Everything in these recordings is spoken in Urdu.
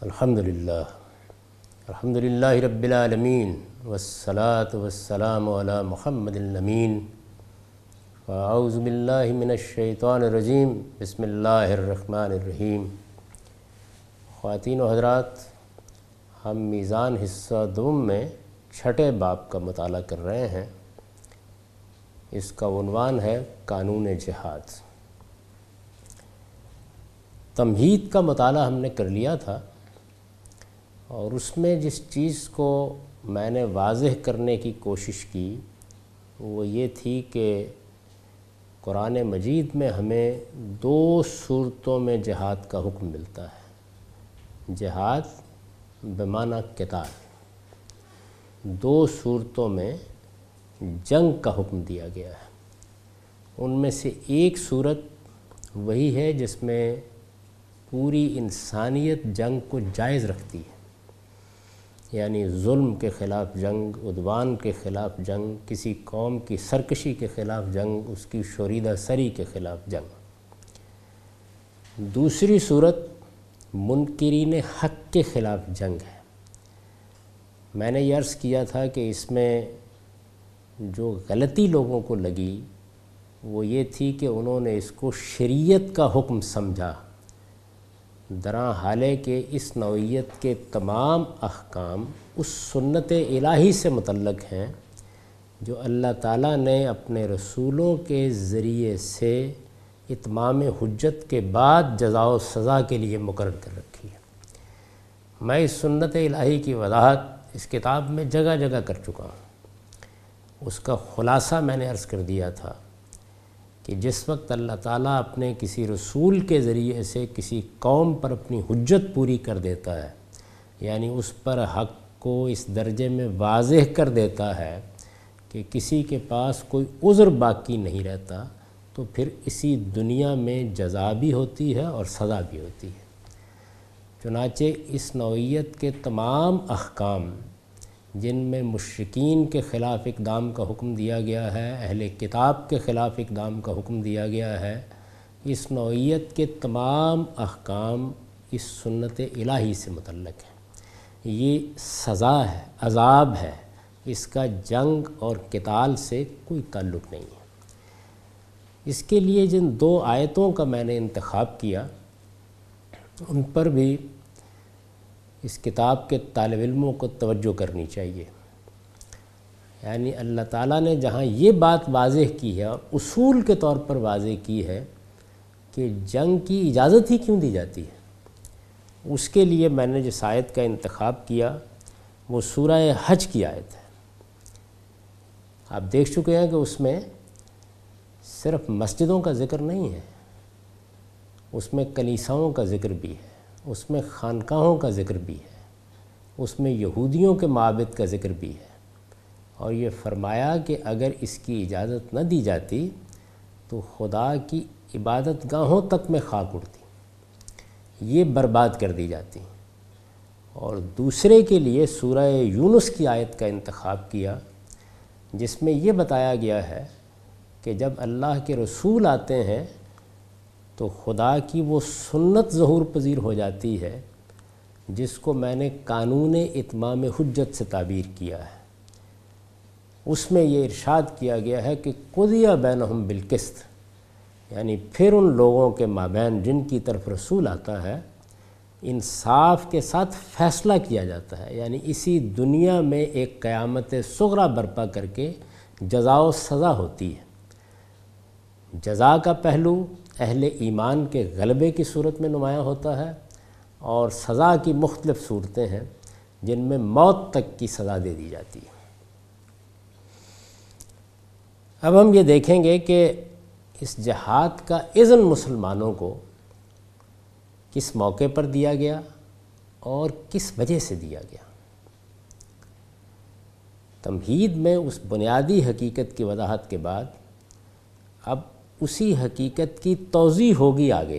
الحمد للہ الحمد للہ رب العالمین۔ والصلاة والسلام علی محمد الامین۔ فاعوذ باللہ من الشیطان الرجیم۔ بسم اللہ الرحمن الرحیم۔ خواتین و حضرات، ہم میزان حصہ دوم میں چھٹے باب کا مطالعہ کر رہے ہیں۔ اس کا عنوان ہے قانون جہاد۔ تمہید کا مطالعہ ہم نے کر لیا تھا۔ اور اس میں جس چیز کو میں نے واضح کرنے کی کوشش کی، وہ یہ تھی کہ قرآن مجید میں ہمیں دو صورتوں میں جہاد کا حکم ملتا ہے۔ جہاد بمانہ کتاب دو صورتوں میں جنگ کا حکم دیا گیا ہے۔ ان میں سے ایک صورت وہی ہے جس میں پوری انسانیت جنگ کو جائز رکھتی ہے۔ یعنی ظلم کے خلاف جنگ، عدوان کے خلاف جنگ، کسی قوم کی سرکشی کے خلاف جنگ، اس کی شوریدہ سری کے خلاف جنگ۔ دوسری صورت، منکرین حق کے خلاف جنگ ہے۔ میں نے یہ عرض کیا تھا کہ اس میں جو غلطی لوگوں کو لگی، وہ یہ تھی کہ انہوں نے اس کو شریعت کا حکم سمجھا۔ درا حالے کے اس نوعیت کے تمام احکام اس سنت الہی سے متعلق ہیں جو اللہ تعالیٰ نے اپنے رسولوں کے ذریعے سے اتمام حجت کے بعد جزا و سزا کے لیے مقرر کر رکھی ہے۔ میں اس سنت الہی کی وضاحت اس کتاب میں جگہ جگہ کر چکا ہوں۔ اس کا خلاصہ میں نے عرض کر دیا تھا۔ کہ جس وقت اللہ تعالیٰ اپنے کسی رسول کے ذریعے سے کسی قوم پر اپنی حجت پوری کر دیتا ہے یعنی اس پر حق کو اس درجے میں واضح کر دیتا ہے کہ کسی کے پاس کوئی عذر باقی نہیں رہتا، تو پھر اسی دنیا میں جزا بھی ہوتی ہے اور سزا بھی ہوتی ہے۔ چنانچہ اس نوعیت کے تمام احکام جن میں مشرقین کے خلاف اقدام کا حکم دیا گیا ہے، اہل کتاب کے خلاف اقدام کا حکم دیا گیا ہے۔ اس نوعیت کے تمام احکام اس سنت الہی سے متعلق ہیں۔ یہ سزا ہے، عذاب ہے۔ اس کا جنگ اور کتال سے کوئی تعلق نہیں ہے۔ اس کے لیے جن دو آیتوں کا میں نے انتخاب کیا، ان پر بھی اس کتاب کے طالب علموں کو توجہ کرنی چاہیے۔ یعنی اللہ تعالیٰ نے جہاں یہ بات واضح کی ہے اور اصول کے طور پر واضح کی ہے کہ جنگ کی اجازت ہی کیوں دی جاتی ہے۔ اس کے لیے میں نے جس آیت کا انتخاب کیا وہ سورہ حج کی آیت ہے۔ آپ دیکھ چکے ہیں کہ اس میں صرف مسجدوں کا ذکر نہیں ہے، اس میں کلیساؤں کا ذکر بھی ہے۔ اس میں خانقاہوں کا ذکر بھی ہے، اس میں یہودیوں کے معابد کا ذکر بھی ہے۔ اور یہ فرمایا کہ اگر اس کی اجازت نہ دی جاتی تو خدا کی عبادت گاہوں تک میں خاک اڑتی، یہ برباد کر دی جاتی۔ اور دوسرے کے لیے سورہ یونس کی آیت کا انتخاب کیا، جس میں یہ بتایا گیا ہے کہ جب اللہ کے رسول آتے ہیں تو خدا کی وہ سنت ظہور پذیر ہو جاتی ہے جس کو میں نے قانون اتمام حجت سے تعبیر کیا ہے۔ اس میں یہ ارشاد کیا گیا ہے کہ قدیہ بینہم بالقسط یعنی پھر ان لوگوں کے مابین جن کی طرف رسول آتا ہے، انصاف کے ساتھ فیصلہ کیا جاتا ہے۔ یعنی اسی دنیا میں ایک قیامت صغرا برپا کر کے جزا و سزا ہوتی ہے۔ جزا کا پہلو اہل ایمان کے غلبے کی صورت میں نمایاں ہوتا ہے اور سزا کی مختلف صورتیں ہیں جن میں موت تک کی سزا دے دی جاتی ہے۔ اب ہم یہ دیکھیں گے کہ اس جہاد کا اذن مسلمانوں کو کس موقع پر دیا گیا اور کس وجہ سے دیا گیا۔ تمہید میں اس بنیادی حقیقت کی وضاحت کے بعد اب اسی حقیقت کی توضیح ہوگی آگے۔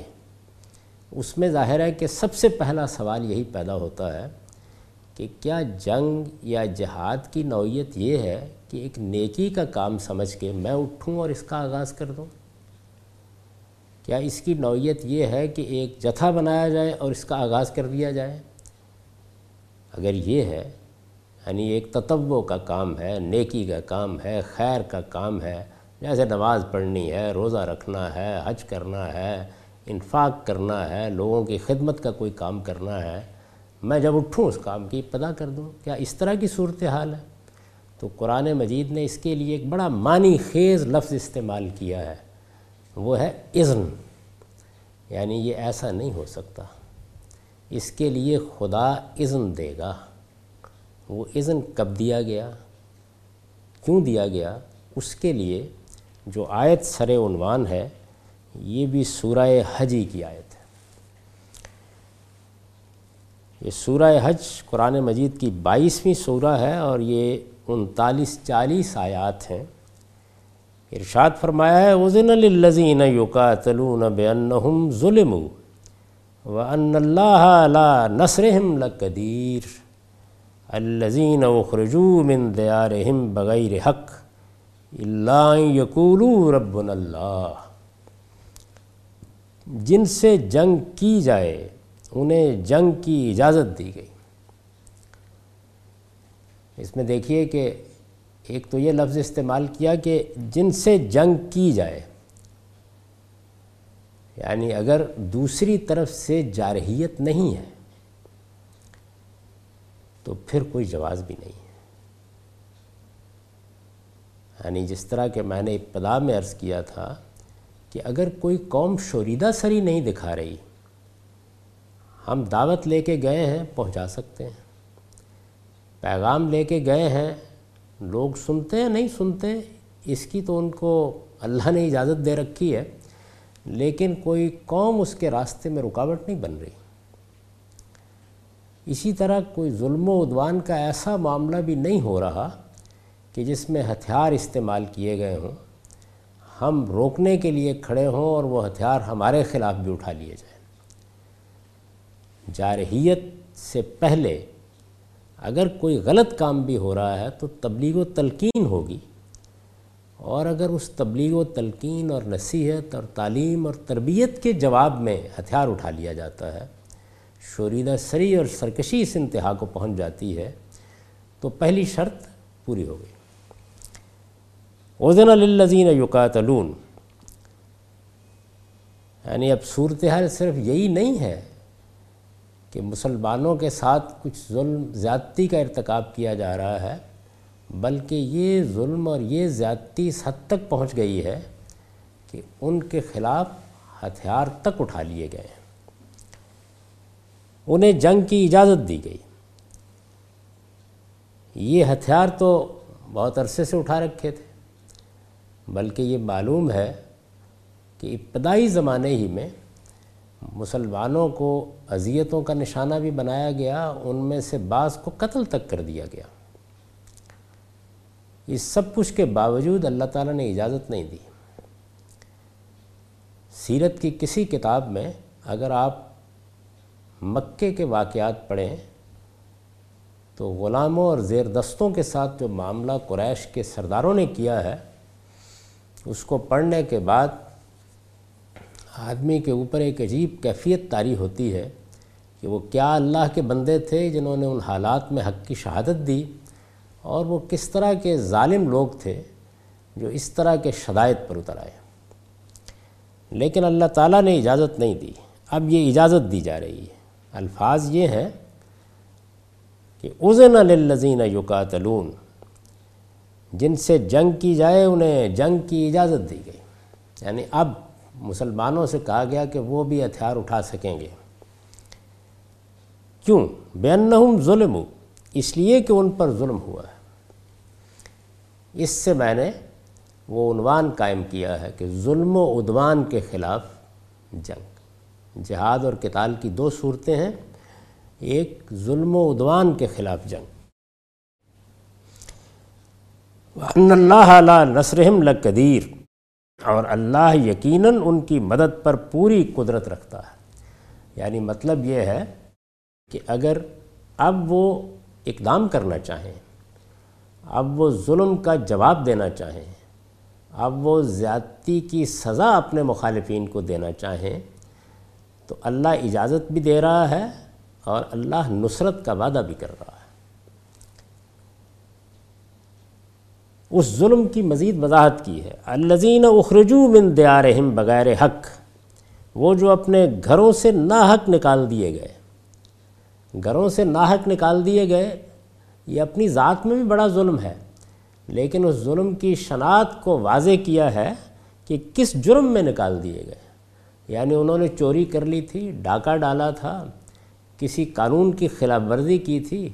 اس میں ظاہر ہے کہ سب سے پہلا سوال یہی پیدا ہوتا ہے کہ کیا جنگ یا جہاد کی نوعیت یہ ہے کہ ایک نیکی کا کام سمجھ کے میں اٹھوں اور اس کا آغاز کر دوں؟ کیا اس کی نوعیت یہ ہے کہ ایک جتھا بنایا جائے اور اس کا آغاز کر دیا جائے؟ اگر یہ ہے یعنی ایک تتو کا کام ہے، نیکی کا کام ہے، خیر کا کام ہے جیسے نماز پڑھنی ہے، روزہ رکھنا ہے، حج کرنا ہے، انفاق کرنا ہے، لوگوں کی خدمت کا کوئی کام کرنا ہے، میں جب اٹھوں اس کام کی پتہ کر دوں، کیا اس طرح کی صورتحال ہے؟ تو قرآن مجید نے اس کے لیے ایک بڑا معنی خیز لفظ استعمال کیا ہے، وہ ہے اذن۔ یعنی یہ ایسا نہیں ہو سکتا۔ اس کے لیے خدا اذن دے گا۔ وہ اذن کب دیا گیا؟ کیوں دیا گیا؟ اس کے لیے جو آیت سر عنوان ہے، یہ بھی سورہ حجی کی آیت ہے۔ یہ سورہ حج قرآن مجید کی بائیسویں سورہ ہے اور یہ انتالیس چالیس آیات ہیں۔ ارشاد فرمایا ہے، وزن للذین یقاتلون بانہم ظلموا وان اللہ لا نصرہم لقدیر الذین اخرجوا من دیارہم بغیر حق اللہ یقولوا ربنا اللہ جن سے جنگ کی جائے، انہیں جنگ کی اجازت دی گئی۔ اس میں دیکھیے کہ ایک تو یہ لفظ استعمال کیا کہ جن سے جنگ کی جائے۔ یعنی اگر دوسری طرف سے جارحیت نہیں ہے، تو پھر کوئی جواز بھی نہیں ہے یعنی جس طرح کہ میں نے ابتدا میں عرض کیا تھا کہ اگر کوئی قوم شوریدہ سری نہیں دکھا رہی، ہم دعوت لے کے گئے ہیں، پہنچا سکتے ہیں۔ پیغام لے کے گئے ہیں، لوگ سنتے ہیں، نہیں سنتے، اس کی تو ان کو اللہ نے اجازت دے رکھی ہے، لیکن کوئی قوم اس کے راستے میں رکاوٹ نہیں بن رہی۔ اسی طرح کوئی ظلم و عدوان کا ایسا معاملہ بھی نہیں ہو رہا کہ جس میں ہتھیار استعمال کیے گئے ہوں، ہم روکنے کے لیے کھڑے ہوں اور وہ ہتھیار ہمارے خلاف بھی اٹھا لیے جائیں۔ جارحیت سے پہلے اگر کوئی غلط کام بھی ہو رہا ہے تو تبلیغ و تلقین ہوگی۔ اور اگر اس تبلیغ و تلقین اور نصیحت اور تعلیم اور تربیت کے جواب میں ہتھیار اٹھا لیا جاتا ہے، شوریدہ سری اور سرکشی اس انتہا کو پہنچ جاتی ہے، تو پہلی شرط پوری ہو گئی۔ اوزن للذین یقاتلون۔ یعنی اب صورتحال صرف یہی نہیں ہے کہ مسلمانوں کے ساتھ کچھ ظلم، زیادتی کا ارتکاب کیا جا رہا ہے، بلکہ یہ ظلم اور یہ زیادتی اس حد تک پہنچ گئی ہے کہ ان کے خلاف ہتھیار تک اٹھا لیے گئے ہیں۔ انہیں جنگ کی اجازت دی گئی۔ یہ ہتھیار تو بہت عرصے سے اٹھا رکھے تھے۔ بلکہ یہ معلوم ہے کہ ابتدائی زمانے ہی میں مسلمانوں کو اذیتوں کا نشانہ بھی بنایا گیا، ان میں سے بعض کو قتل تک کر دیا گیا۔ اس سب کچھ کے باوجود اللہ تعالیٰ نے اجازت نہیں دی۔ سیرت کی کسی کتاب میں اگر آپ مکے کے واقعات پڑھیں تو غلاموں اور زیر دستوں کے ساتھ جو معاملہ قریش کے سرداروں نے کیا ہے اس کو پڑھنے کے بعد آدمی کے اوپر ایک عجیب کیفیت طاری ہوتی ہے کہ وہ کیا اللہ کے بندے تھے جنہوں نے ان حالات میں حق کی شہادت دی اور وہ کس طرح کے ظالم لوگ تھے جو اس طرح کے شدائد پر اتر آئے۔ لیکن اللہ تعالیٰ نے اجازت نہیں دی۔ اب یہ اجازت دی جا رہی ہے۔ الفاظ یہ ہیں کہ اذن للذین یقاتلون جن سے جنگ کی جائے انہیں جنگ کی اجازت دی گئی۔ یعنی اب مسلمانوں سے کہا گیا کہ وہ بھی ہتھیار اٹھا سکیں گے۔ کیوں؟ بینہم ظلم اس لیے کہ ان پر ظلم ہوا ہے۔ اس سے میں نے وہ عنوان قائم کیا ہے کہ ظلم و عدوان کے خلاف جنگ۔ جہاد اور قتال کی دو صورتیں ہیں۔ ایک، ظلم و عدوان کے خلاف جنگ۔ ان اللہ علیہ نصرہم لقدیر اور اللہ یقیناً ان کی مدد پر پوری قدرت رکھتا ہے۔ یعنی مطلب یہ ہے کہ اگر اب وہ اقدام کرنا چاہیں، اب وہ ظلم کا جواب دینا چاہیں، اب وہ زیادتی کی سزا اپنے مخالفین کو دینا چاہیں، تو اللہ اجازت بھی دے رہا ہے اور اللہ نصرت کا وعدہ بھی کر رہا ہے۔ اس ظلم کی مزید وضاحت کی ہے۔ الزین اخرجو من دیارہم بغیر حق، وہ جو اپنے گھروں سے ناحق نکال دیے گئے۔ گھروں سے ناحق نکال دیے گئے، یہ اپنی ذات میں بھی بڑا ظلم ہے، لیکن اس ظلم کی شناعت کو واضح کیا ہے کہ کس جرم میں نکال دیے گئے۔ یعنی انہوں نے چوری کر لی تھی، ڈاکہ ڈالا تھا، کسی قانون کی خلاف ورزی کی تھی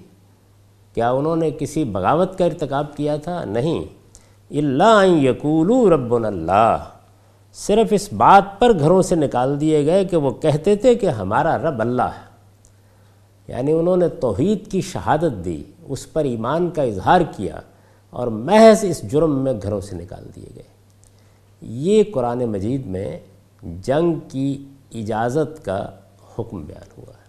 کیا انہوں نے کسی بغاوت کا ارتکاب کیا تھا؟ نہیں۔ اللہ یقولو رب اللہ صرف اس بات پر گھروں سے نکال دیے گئے کہ وہ کہتے تھے کہ ہمارا رب اللہ ہے۔ یعنی انہوں نے توحید کی شہادت دی، اس پر ایمان کا اظہار کیا اور محض اس جرم میں گھروں سے نکال دیے گئے۔ یہ قرآن مجید میں جنگ کی اجازت کا حکم بیان ہوا ہے۔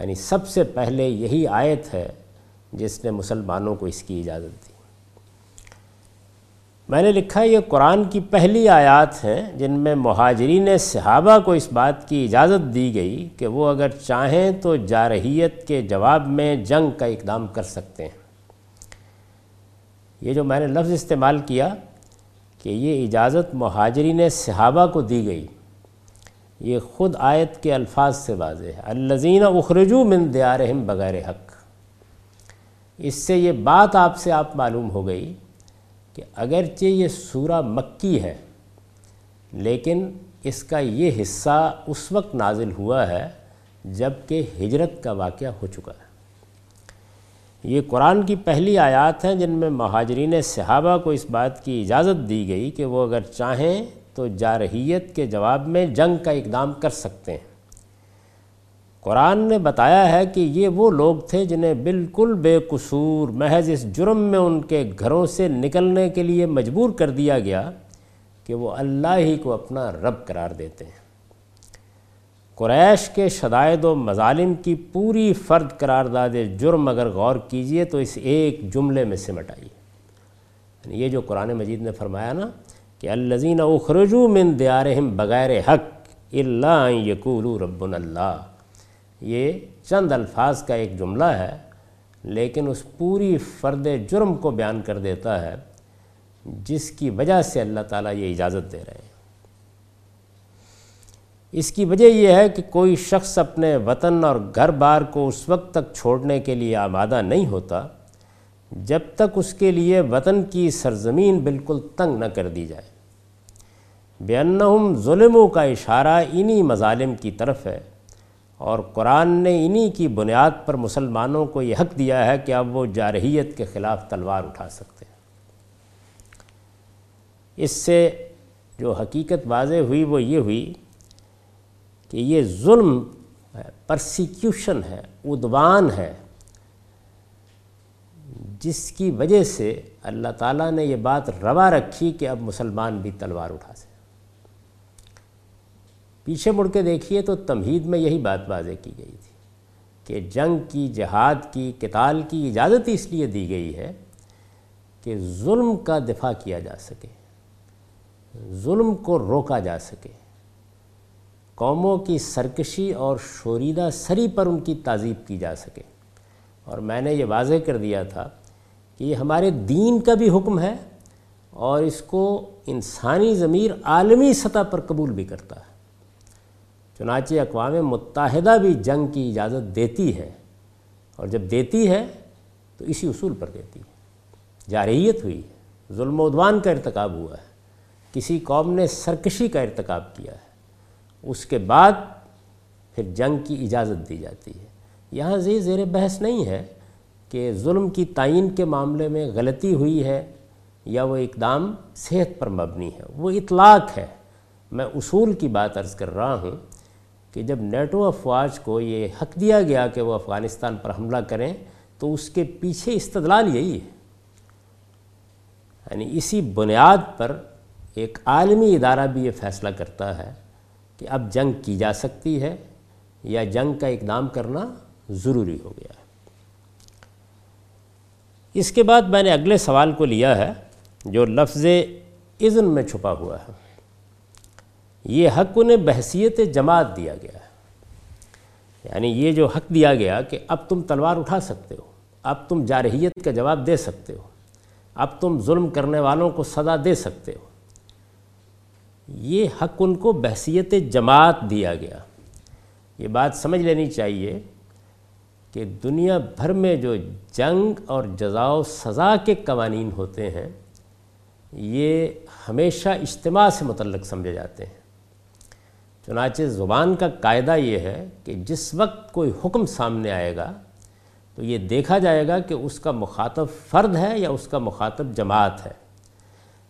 یعنی سب سے پہلے یہی آیت ہے جس نے مسلمانوں کو اس کی اجازت دی۔ میں نے لکھا یہ قرآن کی پہلی آیات ہیں جن میں مہاجرین صحابہ کو اس بات کی اجازت دی گئی کہ وہ اگر چاہیں تو جارحیت کے جواب میں جنگ کا اقدام کر سکتے ہیں۔ یہ جو میں نے لفظ استعمال کیا کہ یہ اجازت مہاجرین صحابہ کو دی گئی، یہ خود آیت کے الفاظ سے واضح ہے۔ الزین اخرجو من دیارہم بغیر حق۔ اس سے یہ بات آپ سے آپ معلوم ہو گئی کہ اگرچہ یہ سورہ مکی ہے، لیکن اس کا یہ حصہ اس وقت نازل ہوا ہے جبکہ ہجرت کا واقعہ ہو چکا ہے۔ یہ قرآن کی پہلی آیات ہیں جن میں مہاجرین صحابہ کو اس بات کی اجازت دی گئی کہ وہ اگر چاہیں تو جارحیت کے جواب میں جنگ کا اقدام کر سکتے ہیں۔ قرآن نے بتایا ہے کہ یہ وہ لوگ تھے جنہیں بالکل بے قصور محض اس جرم میں ان کے گھروں سے نکلنے کے لیے مجبور کر دیا گیا کہ وہ اللہ ہی کو اپنا رب قرار دیتے ہیں۔ قریش کے شدائد و مظالم کی پوری فرد قرار داد جرم اگر غور کیجیے تو اس ایک جملے میں سمٹ آئی۔ یعنی یہ جو قرآن مجید نے فرمایا نا کہ الزین اخرجو من دیارہم بغیر حق اللہ یقولو رب اللہ۔ یہ چند الفاظ کا ایک جملہ ہے، لیکن اس پوری فرد جرم کو بیان کر دیتا ہے، جس کی وجہ سے اللہ تعالیٰ یہ اجازت دے رہے ہیں۔ اس کی وجہ یہ ہے کہ کوئی شخص اپنے وطن اور گھر بار کو اس وقت تک چھوڑنے کے لیے آمادہ نہیں ہوتا، جب تک اس کے لیے وطن کی سرزمین بالکل تنگ نہ کر دی جائے۔ بینہم ظلموں کا اشارہ انہی مظالم کی طرف ہے۔ اور قرآن نے انہی کی بنیاد پر مسلمانوں کو یہ حق دیا ہے کہ اب وہ جارحیت کے خلاف تلوار اٹھا سکتے ہیں۔ اس سے جو حقیقت واضح ہوئی وہ یہ ہوئی کہ یہ ظلم ہے پرسیکیوشن ہے ادوان ہے۔ جس کی وجہ سے اللہ تعالیٰ نے یہ بات روا رکھی کہ اب مسلمان بھی تلوار اٹھا سکے۔ پیچھے مڑ کے دیکھیے تو تمہید میں یہی بات واضح کی گئی تھی کہ جنگ کی، جہاد کی، قتال کی اجازت اس لیے دی گئی ہے کہ ظلم کا دفاع کیا جا سکے، ظلم کو روکا جا سکے۔ قوموں کی سرکشی اور شوریدہ سری پر ان کی تعزیب کی جا سکے۔ اور میں نے یہ واضح کر دیا تھا کہ یہ ہمارے دین کا بھی حکم ہے اور اس کو انسانی ضمیر عالمی سطح پر قبول بھی کرتا ہے۔ چنانچہ اقوام متحدہ بھی جنگ کی اجازت دیتی ہے اور جب دیتی ہے تو اسی اصول پر دیتی ہے۔ جارحیت ہوئی ہے ظلم و عدوان کا ارتکاب ہوا ہے، کسی قوم نے سرکشی کا ارتکاب کیا ہے، اس کے بعد پھر جنگ کی اجازت دی جاتی ہے۔ یہاں زی زیر بحث نہیں ہے کہ ظلم کی تعین کے معاملے میں غلطی ہوئی ہے یا وہ اقدام صحت پر مبنی ہے، وہ اطلاق ہے۔ میں اصول کی بات عرض کر رہا ہوں کہ جب نیٹو افواج کو یہ حق دیا گیا کہ وہ افغانستان پر حملہ کریں، تو اس کے پیچھے استدلال یہی ہے۔ یعنی اسی بنیاد پر ایک عالمی ادارہ بھی یہ فیصلہ کرتا ہے کہ اب جنگ کی جا سکتی ہے یا جنگ کا اقدام کرنا ضروری ہو گیا ہے۔ اس کے بعد میں نے اگلے سوال کو لیا ہے جو لفظ اذن میں چھپا ہوا ہے۔ یہ حق انہیں بحثیت جماعت دیا گیا ہے۔ یعنی یہ جو حق دیا گیا کہ اب تم تلوار اٹھا سکتے ہو، اب تم جارحیت کا جواب دے سکتے ہو، اب تم ظلم کرنے والوں کو سزا دے سکتے ہو۔ یہ حق ان کو بحثیت جماعت دیا گیا۔ یہ بات سمجھ لینی چاہیے کہ دنیا بھر میں جو جنگ اور جزا و سزا کے قوانین ہوتے ہیں، یہ ہمیشہ اجتماع سے متعلق سمجھے جاتے ہیں۔ چنانچہ زبان کا قاعدہ یہ ہے کہ جس وقت کوئی حکم سامنے آئے گا تو یہ دیکھا جائے گا کہ اس کا مخاطب فرد ہے یا اس کا مخاطب جماعت ہے۔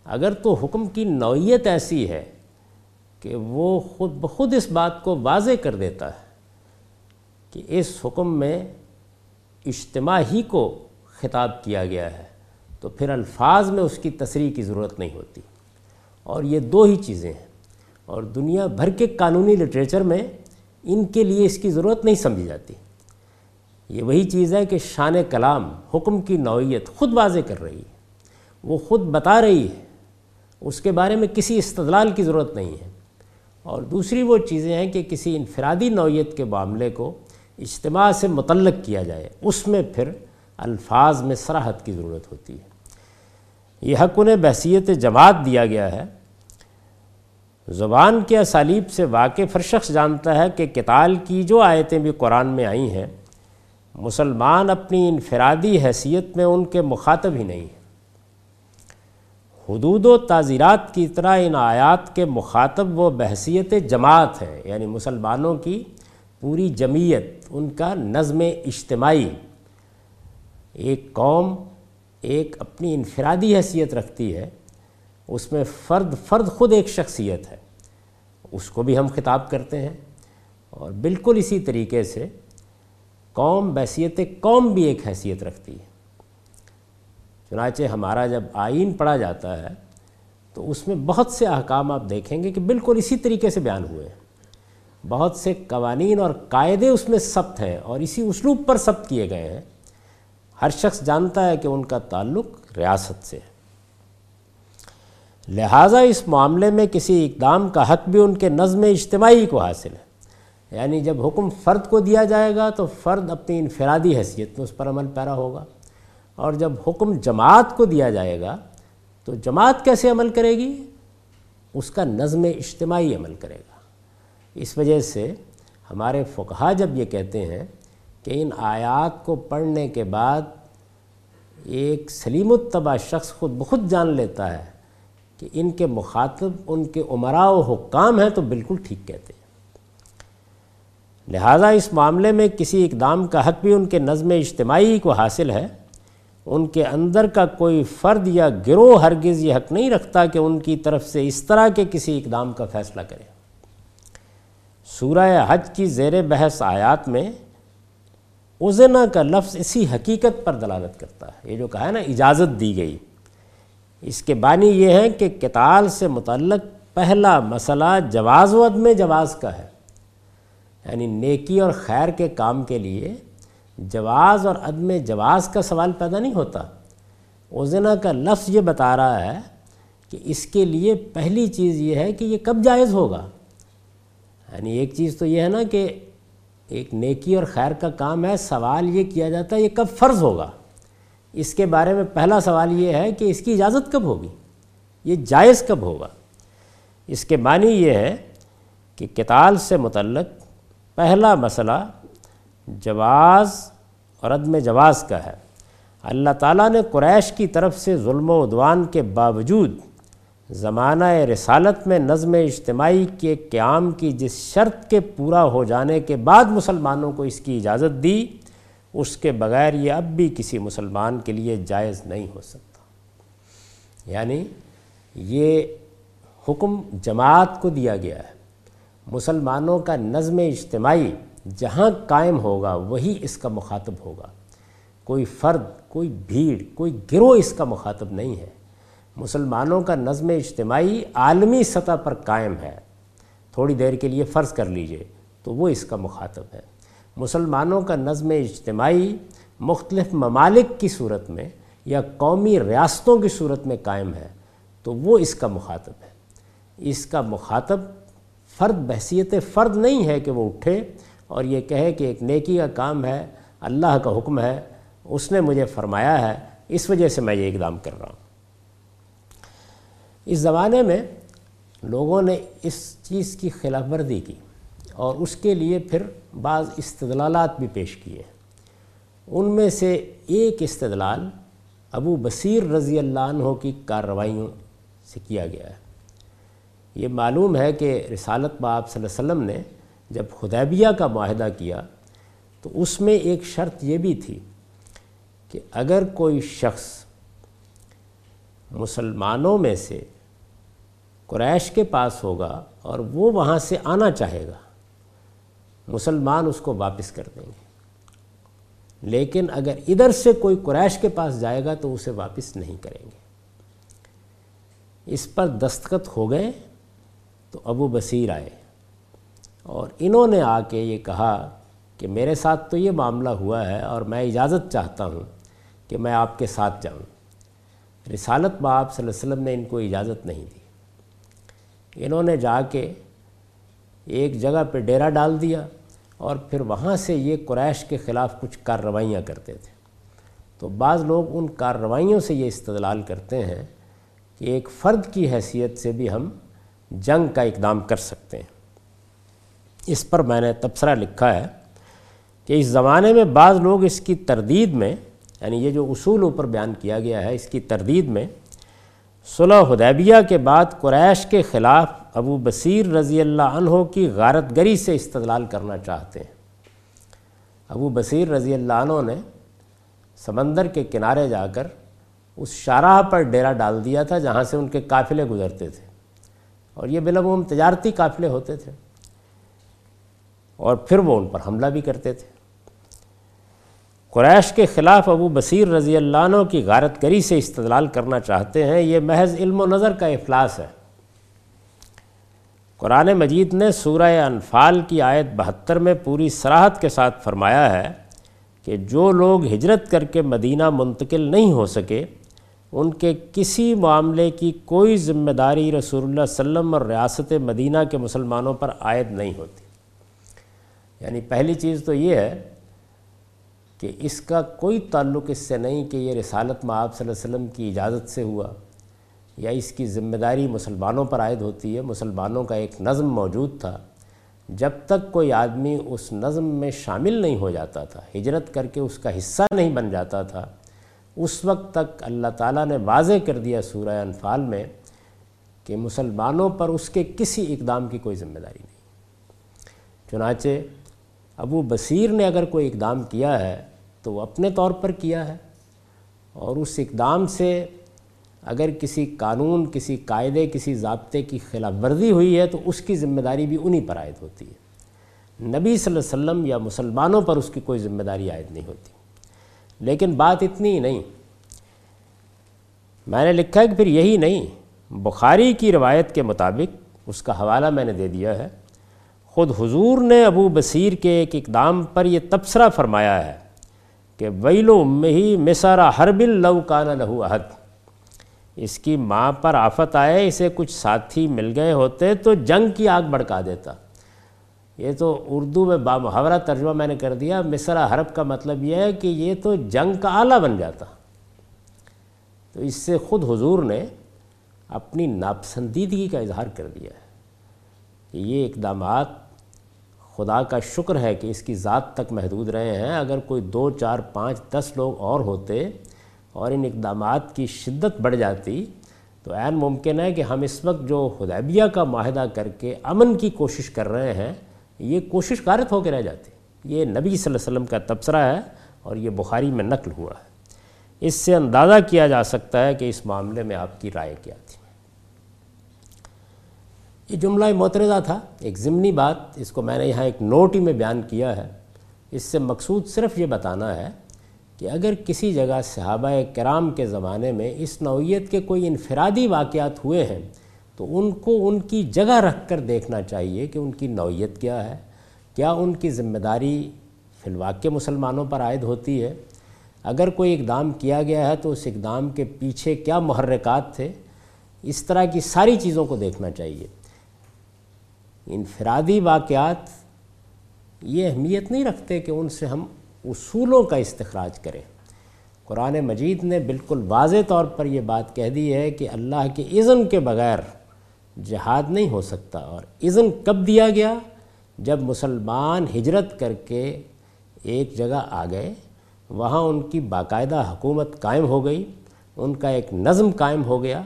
اگر تو حکم کی نوعیت ایسی ہے کہ وہ خود بخود اس بات کو واضح کر دیتا ہے کہ اس حکم میں اجتماع ہی کو خطاب کیا گیا ہے، تو پھر الفاظ میں اس کی تصریح کی ضرورت نہیں ہوتی۔ اور یہ دو ہی چیزیں ہیں۔ اور دنیا بھر کے قانونی لٹریچر میں ان کے لیے اس کی ضرورت نہیں سمجھی جاتی۔ یہ وہی چیز ہے کہ شان کلام حکم کی نوعیت خود واضح کر رہی ہے۔ وہ خود بتا رہی ہے۔ اس کے بارے میں کسی استدلال کی ضرورت نہیں ہے۔ اور دوسری وہ چیزیں ہیں کہ کسی انفرادی نوعیت کے معاملے کو اجتماع سے متعلق کیا جائے۔ اس میں پھر الفاظ میں سراحت کی ضرورت ہوتی ہے۔ یہ حق انہیں بحثیت جماعت دیا گیا ہے۔ زبان کے اسالیب سے واقف ہر شخص جانتا ہے کہ کتال کی جو آیتیں بھی قرآن میں آئی ہیں، مسلمان اپنی انفرادی حیثیت میں ان کے مخاطب ہی نہیں ہیں۔ حدود و تعزیرات کی طرح ان آیات کے مخاطب وہ بحثیت جماعت ہیں یعنی مسلمانوں کی پوری جمعیت، ان کا نظم اجتماعی۔ ایک قوم ایک اپنی انفرادی حیثیت رکھتی ہے اس میں فرد فرد خود ایک شخصیت ہے۔ اس کو بھی ہم خطاب کرتے ہیں۔ اور بالکل اسی طریقے سے قوم، بحثیت قوم بھی ایک حیثیت رکھتی ہے۔ چنانچہ ہمارا جب آئین پڑھا جاتا ہے، تو اس میں بہت سے احکام آپ دیکھیں گے کہ بالکل اسی طریقے سے بیان ہوئے ہیں۔ بہت سے قوانین اور قاعدے اس میں ثبت ہیں اور اسی اسلوب پر ثبت کیے گئے ہیں۔ ہر شخص جانتا ہے کہ ان کا تعلق ریاست سے ہے۔ لہٰذا اس معاملے میں کسی اقدام کا حق بھی ان کے نظم اجتماعی کو حاصل ہے۔ یعنی جب حکم فرد کو دیا جائے گا تو فرد اپنی انفرادی حیثیت میں اس پر عمل پیرا ہوگا۔ اور جب حکم جماعت کو دیا جائے گا تو جماعت کیسے عمل کرے گی؟ اس کا نظم اجتماعی عمل کرے گا۔ اس وجہ سے ہمارے فقہ جب یہ کہتے ہیں کہ ان آیات کو پڑھنے کے بعد ایک سلیم الطبع شخص خود بخود جان لیتا ہے کہ ان کے مخاطب، ان کے عمراء و حکام ہیں تو بالکل ٹھیک کہتے ہیں۔ لہٰذا اس معاملے میں کسی اقدام کا حق بھی ان کے نظم اجتماعی کو حاصل ہے۔ ان کے اندر کا کوئی فرد یا گروہ ہرگز یہ حق نہیں رکھتا کہ ان کی طرف سے اس طرح کے کسی اقدام کا فیصلہ کرے۔ سورہ حج کی زیر بحث آیات میں ازنا کا لفظ اسی حقیقت پر دلالت کرتا ہے۔ یہ جو کہا ہے نا، اجازت دی گئی۔ اس کے بانی یہ ہے کہ کتال سے متعلق پہلا مسئلہ جواز و عدم جواز کا ہے۔ یعنی نیکی اور خیر کے کام کے لیے جواز اور عدم جواز کا سوال پیدا نہیں ہوتا۔ اوزنا کا لفظ یہ بتا رہا ہے کہ اس کے لیے پہلی چیز یہ ہے کہ یہ کب جائز ہوگا۔ یعنی ایک چیز تو یہ ہے نا کہ ایک نیکی اور خیر کا کام ہے، سوال یہ کیا جاتا ہے، یہ کب فرض ہوگا۔ اس کے بارے میں پہلا سوال یہ ہے کہ اس کی اجازت کب ہوگی؟ یہ جائز کب ہوگا؟ اس کے معنی یہ ہے کہ کتال سے متعلق پہلا مسئلہ جواز اور عدم جواز کا ہے۔ اللہ تعالیٰ نے قریش کی طرف سے ظلم و عدوان کے باوجود زمانہ رسالت میں نظم اجتماعی کے قیام کی جس شرط کے پورا ہو جانے کے بعد مسلمانوں کو اس کی اجازت دی اس کے بغیر یہ اب بھی کسی مسلمان کے لیے جائز نہیں ہو سکتا۔ یعنی یہ حکم جماعت کو دیا گیا ہے۔ مسلمانوں کا نظم اجتماعی جہاں قائم ہوگا وہی اس کا مخاطب ہوگا۔ کوئی فرد، کوئی بھیڑ، کوئی گروہ اس کا مخاطب نہیں ہے۔ مسلمانوں کا نظم اجتماعی عالمی سطح پر قائم ہے۔ تھوڑی دیر کے لیے فرض کر لیجیے تو وہ اس کا مخاطب ہے۔ مسلمانوں کا نظم اجتماعی مختلف ممالک کی صورت میں یا قومی ریاستوں کی صورت میں قائم ہے، تو وہ اس کا مخاطب ہے۔ اس کا مخاطب فرد، بحثیت فرد نہیں ہے کہ وہ اٹھے اور یہ کہے کہ ایک نیکی کا کام ہے، اللہ کا حکم ہے، اس نے مجھے فرمایا ہے، اس وجہ سے میں یہ اقدام کر رہا ہوں۔ اس زمانے میں لوگوں نے اس چیز کی خلاف ورزی کی۔ اور اس کے لیے پھر بعض استدلالات بھی پیش کیے۔ ان میں سے ایک استدلال ابو بصیر رضی اللہ عنہ کی کارروائیوں سے کیا گیا ہے۔ یہ معلوم ہے کہ رسالت باپ صلی اللہ علیہ وسلم نے جب خدیبیہ کا معاہدہ کیا تو اس میں ایک شرط یہ بھی تھی کہ اگر کوئی شخص مسلمانوں میں سے قریش کے پاس ہوگا اور وہ وہاں سے آنا چاہے گا مسلمان اس کو واپس کر دیں گے۔ لیکن اگر ادھر سے کوئی قریش کے پاس جائے گا تو اسے واپس نہیں کریں گے۔ اس پر دستخط ہو گئے تو ابو بصیر آئے اور انہوں نے آ کے یہ کہا کہ میرے ساتھ تو یہ معاملہ ہوا ہے اور میں اجازت چاہتا ہوں کہ میں آپ کے ساتھ جاؤں۔ رسالت باپ صلی اللہ علیہ وسلم نے ان کو اجازت نہیں دی۔ انہوں نے جا کے ایک جگہ پہ ڈیرا ڈال دیا۔ اور پھر وہاں سے یہ قریش کے خلاف کچھ کارروائیاں کرتے تھے۔ تو بعض لوگ ان کارروائیوں سے یہ استدلال کرتے ہیں کہ ایک فرد کی حیثیت سے بھی ہم جنگ کا اقدام کر سکتے ہیں۔ اس پر میں نے تبصرہ لکھا ہے کہ اس زمانے میں بعض لوگ اس کی تردید میں یعنی یہ جو اصول اوپر بیان کیا گیا ہے، اس کی تردید میں صلح حدیبیہ کے بعد قریش کے خلاف ابو بصیر رضی اللہ عنہ کی غارت گری سے استدلال کرنا چاہتے ہیں۔ ابو بصیر رضی اللہ عنہ نے سمندر کے کنارے جا کر اس شاہراہ پر ڈیرا ڈال دیا تھا جہاں سے ان کے قافلے گزرتے تھے۔ اور یہ بلغم تجارتی قافلے ہوتے تھے۔ اور پھر وہ ان پر حملہ بھی کرتے تھے۔ قریش کے خلاف ابو بصیر رضی اللہ عنہ کی غارت گری سے استدلال کرنا چاہتے ہیں، یہ محض علم و نظر کا افلاس ہے۔ قرآن مجید نے سورہ انفال کی آیت بہتر میں پوری سراحت کے ساتھ فرمایا ہے کہ جو لوگ ہجرت کر کے مدینہ منتقل نہیں ہو سکے، ان کے کسی معاملے کی کوئی ذمہ داری رسول اللہ وسلم اور ریاست مدینہ کے مسلمانوں پر عائد نہیں ہوتی۔ یعنی پہلی چیز تو یہ ہے کہ اس کا کوئی تعلق اس سے نہیں کہ یہ رسالت آپ صلی اللہ علیہ وسلم کی اجازت سے ہوا یا اس کی ذمہ داری مسلمانوں پر عائد ہوتی ہے، مسلمانوں کا ایک نظم موجود تھا۔ جب تک کوئی آدمی اس نظم میں شامل نہیں ہو جاتا تھا، ہجرت کر کے اس کا حصہ نہیں بن جاتا تھا، اس وقت تک اللہ تعالیٰ نے واضح کر دیا سورہ انفال میں کہ مسلمانوں پر اس کے کسی اقدام کی کوئی ذمہ داری نہیں۔ چنانچہ ابو بصیر نے اگر کوئی اقدام کیا ہے تو وہ اپنے طور پر کیا ہے اور اس اقدام سے اگر کسی قانون، کسی قاعدے، کسی ضابطے کی خلاف ورزی ہوئی ہے تو اس کی ذمہ داری بھی انہی پر عائد ہوتی ہے۔ نبی صلی اللہ علیہ وسلم یا مسلمانوں پر اس کی کوئی ذمہ داری عائد نہیں ہوتی۔ لیکن بات اتنی ہی نہیں۔ میں نے لکھا ہے کہ پھر یہی نہیں، بخاری کی روایت کے مطابق اس کا حوالہ میں نے دے دیا ہے۔ خود حضور نے ابو بصیر کے ایک اقدام پر یہ تبصرہ فرمایا ہے کہ ویل ہی مسارا ہر بل لو کان لہو عہد اس کی ماں پر آفت آئے، اسے کچھ ساتھی مل گئے ہوتے تو جنگ کی آگ بڑکا دیتا۔ یہ تو اردو میں بامحاورہ ترجمہ میں نے کر دیا۔ مصرا حرب کا مطلب یہ ہے کہ یہ تو جنگ کا آلہ بن جاتا۔ تو اس سے خود حضور نے اپنی ناپسندیدگی کا اظہار کر دیا ہے کہ یہ اقدامات خدا کا شکر ہے کہ اس کی ذات تک محدود رہے ہیں۔ اگر کوئی دو، چار، پانچ، دس لوگ اور ہوتے اور ان اقدامات کی شدت بڑھ جاتی، تو عین ممکن ہے کہ ہم اس وقت جو حدیبیہ کا معاہدہ کر کے امن کی کوشش کر رہے ہیں، یہ کوشش کارت ہو کے رہ جاتی۔ یہ نبی صلی اللہ علیہ وسلم کا تبصرہ ہے اور یہ بخاری میں نقل ہوا ہے۔ اس سے اندازہ کیا جا سکتا ہے کہ اس معاملے میں آپ کی رائے کیا تھی یہ جملہ معترضہ تھا۔ ایک ضمنی بات، اس کو میں نے یہاں ایک نوٹ ہی میں بیان کیا ہے۔ اس سے مقصود صرف یہ بتانا ہے کہ اگر کسی جگہ صحابہ کرام کے زمانے میں اس نوعیت کے کوئی انفرادی واقعات ہوئے ہیں، تو ان کو ان کی جگہ رکھ کر دیکھنا چاہیے کہ ان کی نوعیت کیا ہے۔ کیا ان کی ذمہ داری فی الواقع مسلمانوں پر عائد ہوتی ہے؟ اگر کوئی اقدام کیا گیا ہے، تو اس اقدام کے پیچھے کیا محرکات تھے؟ اس طرح کی ساری چیزوں کو دیکھنا چاہیے۔ انفرادی واقعات یہ اہمیت نہیں رکھتے کہ ان سے ہم اصولوں کا استخراج کریں۔ قرآن مجید نے بالکل واضح طور پر یہ بات کہہ دی ہے کہ اللہ کے اذن کے بغیر جہاد نہیں ہو سکتا اور اذن کب دیا گیا؟ جب مسلمان ہجرت کر کے ایک جگہ آ گئے، وہاں ان کی باقاعدہ حکومت قائم ہو گئی، ان کا ایک نظم قائم ہو گیا،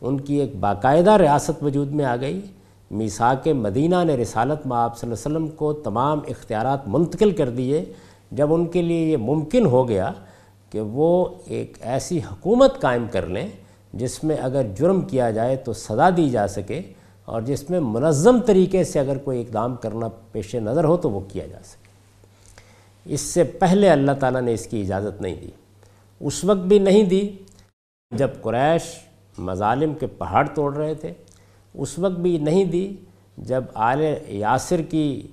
ان کی ایک باقاعدہ ریاست وجود میں آ گئی۔ میساک مدینہ نے رسالت میں آپ صلی اللہ علیہ وسلم کو تمام اختیارات منتقل کر دیے۔ جب ان کے لیے یہ ممکن ہو گیا کہ وہ ایک ایسی حکومت قائم کر لیں جس میں اگر جرم کیا جائے تو سزا دی جا سکے اور جس میں منظم طریقے سے اگر کوئی اقدام کرنا پیش نظر ہو تو وہ کیا جا سکے۔ اس سے پہلے اللہ تعالیٰ نے اس کی اجازت نہیں دی۔ اس وقت بھی نہیں دی جب قریش مظالم کے پہاڑ توڑ رہے تھے۔ اس وقت بھی نہیں دی جب آل یاسر کی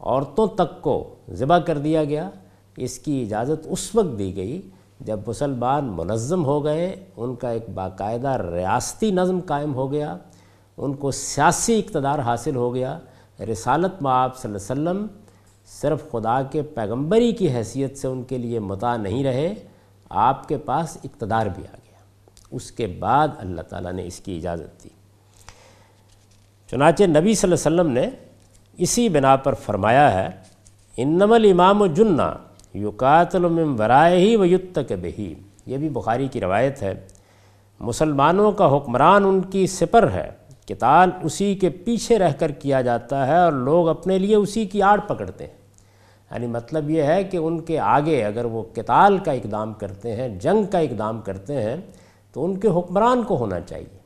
عورتوں تک کو ذبح کر دیا گیا۔ اس کی اجازت اس وقت دی گئی جب مسلمان منظم ہو گئے، ان کا ایک باقاعدہ ریاستی نظم قائم ہو گیا، ان کو سیاسی اقتدار حاصل ہو گیا۔ رسالت میں آپ صلی اللہ علیہ وسلم صرف خدا کے پیغمبری کی حیثیت سے ان کے لیے متا نہیں رہے، آپ کے پاس اقتدار بھی آ گیا۔ اس کے بعد اللہ تعالیٰ نے اس کی اجازت دی۔ چنانچہ نبی صلی اللہ علیہ وسلم نے اسی بنا پر فرمایا ہے انم الامام و جنہ یقاتل من ورائے ہی و یت کے بہی۔ یہ بھی بخاری کی روایت ہے۔ مسلمانوں کا حکمران ان کی سپر ہے۔ کتال اسی کے پیچھے رہ کر کیا جاتا ہے اور لوگ اپنے لیے اسی کی آڑ پکڑتے ہیں۔ یعنی مطلب یہ ہے کہ ان کے آگے اگر وہ کتال کا اقدام کرتے ہیں، جنگ کا اقدام کرتے ہیں، تو ان کے حکمران کو ہونا چاہیے۔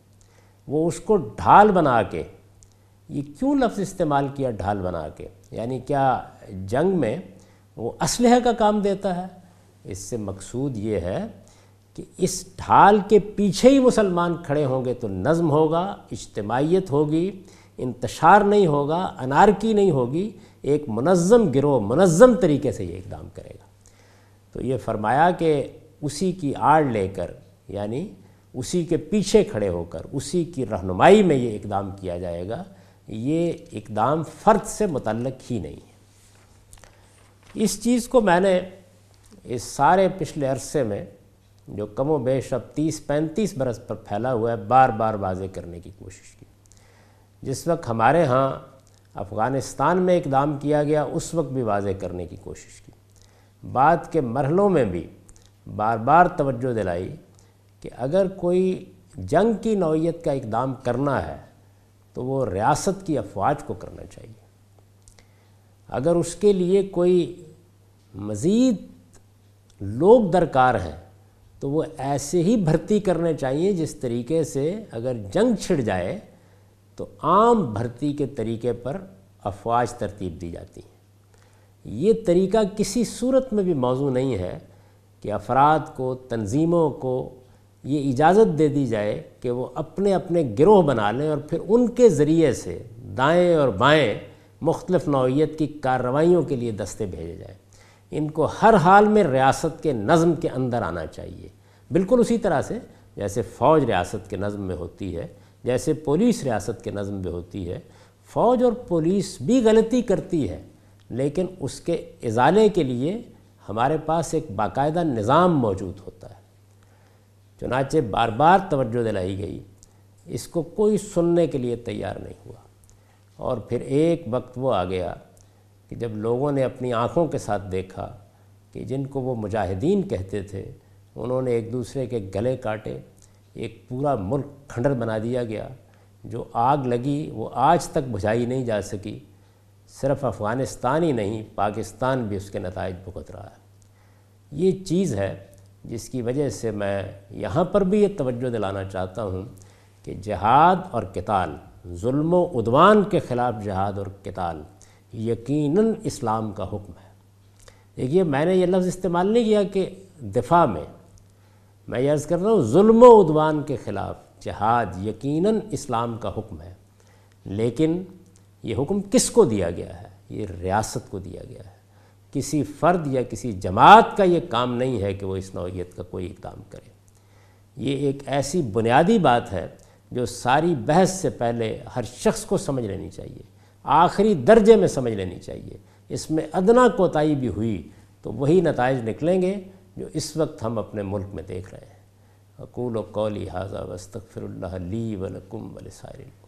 وہ اس کو ڈھال بنا کے یہ کیوں لفظ استعمال کیا ڈھال بنا کے؟ یعنی کیا جنگ میں وہ اسلحہ کا کام دیتا ہے؟ اس سے مقصود یہ ہے کہ اس ڈھال کے پیچھے ہی مسلمان کھڑے ہوں گے تو نظم ہوگا، اجتماعیت ہوگی، انتشار نہیں ہوگا، انارکی نہیں ہوگی، ایک منظم گروہ، منظم طریقے سے یہ اقدام کرے گا۔ تو یہ فرمایا کہ اسی کی آڑ لے کر یعنی اسی کے پیچھے کھڑے ہو کر، اسی کی رہنمائی میں یہ اقدام کیا جائے گا۔ یہ اقدام فرد سے متعلق ہی نہیں ہے۔ اس چیز کو میں نے اس سارے پچھلے عرصے میں جو کم و بیش اب تیس پینتیس برس پر پھیلا ہوا ہے، بار بار واضح کرنے کی کوشش کی۔ جس وقت ہمارے ہاں افغانستان میں اقدام کیا گیا، اس وقت بھی واضح کرنے کی کوشش کی۔ بعد کے مرحلوں میں بھی بار بار توجہ دلائی کہ اگر کوئی جنگ کی نوعیت کا اقدام کرنا ہے تو وہ ریاست کی افواج کو کرنا چاہیے۔ اگر اس کے لیے کوئی مزید لوگ درکار ہیں، تو وہ ایسے ہی بھرتی کرنے چاہیے جس طریقے سے اگر جنگ چھڑ جائے، تو عام بھرتی کے طریقے پر افواج ترتیب دی جاتی ہیں۔ یہ طریقہ کسی صورت میں بھی موضوع نہیں ہے کہ افراد کو، تنظیموں کو یہ اجازت دے دی جائے کہ وہ اپنے اپنے گروہ بنا لیں اور پھر ان کے ذریعے سے دائیں اور بائیں مختلف نوعیت کی کارروائیوں کے لیے دستے بھیجے جائیں۔ ان کو ہر حال میں ریاست کے نظم کے اندر آنا چاہیے۔ بالکل اسی طرح سے جیسے فوج ریاست کے نظم میں ہوتی ہے، جیسے پولیس ریاست کے نظم میں ہوتی ہے۔ فوج اور پولیس بھی غلطی کرتی ہے، لیکن اس کے ازالے کے لیے ہمارے پاس ایک باقاعدہ نظام موجود ہوتا ہے۔ چنانچہ بار بار توجہ دلائی گئی، اس کو کوئی سننے کے لیے تیار نہیں ہوا۔ اور پھر ایک وقت وہ آ گیا کہ جب لوگوں نے اپنی آنکھوں کے ساتھ دیکھا کہ جن کو وہ مجاہدین کہتے تھے، انہوں نے ایک دوسرے کے گلے کاٹے، ایک پورا ملک کھنڈر بنا دیا گیا۔ جو آگ لگی، وہ آج تک بجھائی نہیں جا سکی۔ صرف افغانستان ہی نہیں، پاکستان بھی اس کے نتائج بھگت رہا ہے۔ یہ چیز ہے جس کی وجہ سے میں یہاں پر بھی یہ توجہ دلانا چاہتا ہوں کہ جہاد اور کتال ظلم و عدوان کے خلاف جہاد اور قتال یقیناً اسلام کا حکم ہے۔ دیکھیے، میں نے یہ لفظ استعمال نہیں کیا کہ دفاع میں میں یہ عرض کر رہا ہوں ظلم و عدوان کے خلاف جہاد یقیناً اسلام کا حکم ہے۔ لیکن یہ حکم کس کو دیا گیا ہے؟ یہ ریاست کو دیا گیا ہے۔ کسی فرد یا کسی جماعت کا یہ کام نہیں ہے کہ وہ اس نوعیت کا کوئی اقدام کرے۔ یہ ایک ایسی بنیادی بات ہے جو ساری بحث سے پہلے ہر شخص کو سمجھ لینی چاہیے، آخری درجے میں سمجھ لینی چاہیے۔ اس میں ادنا کوتاہی بھی ہوئی تو وہی نتائج نکلیں گے جو اس وقت ہم اپنے ملک میں دیکھ رہے ہیں۔ اقول و قولی حاضہ وستغفر اللہ لی ولکم ولسائر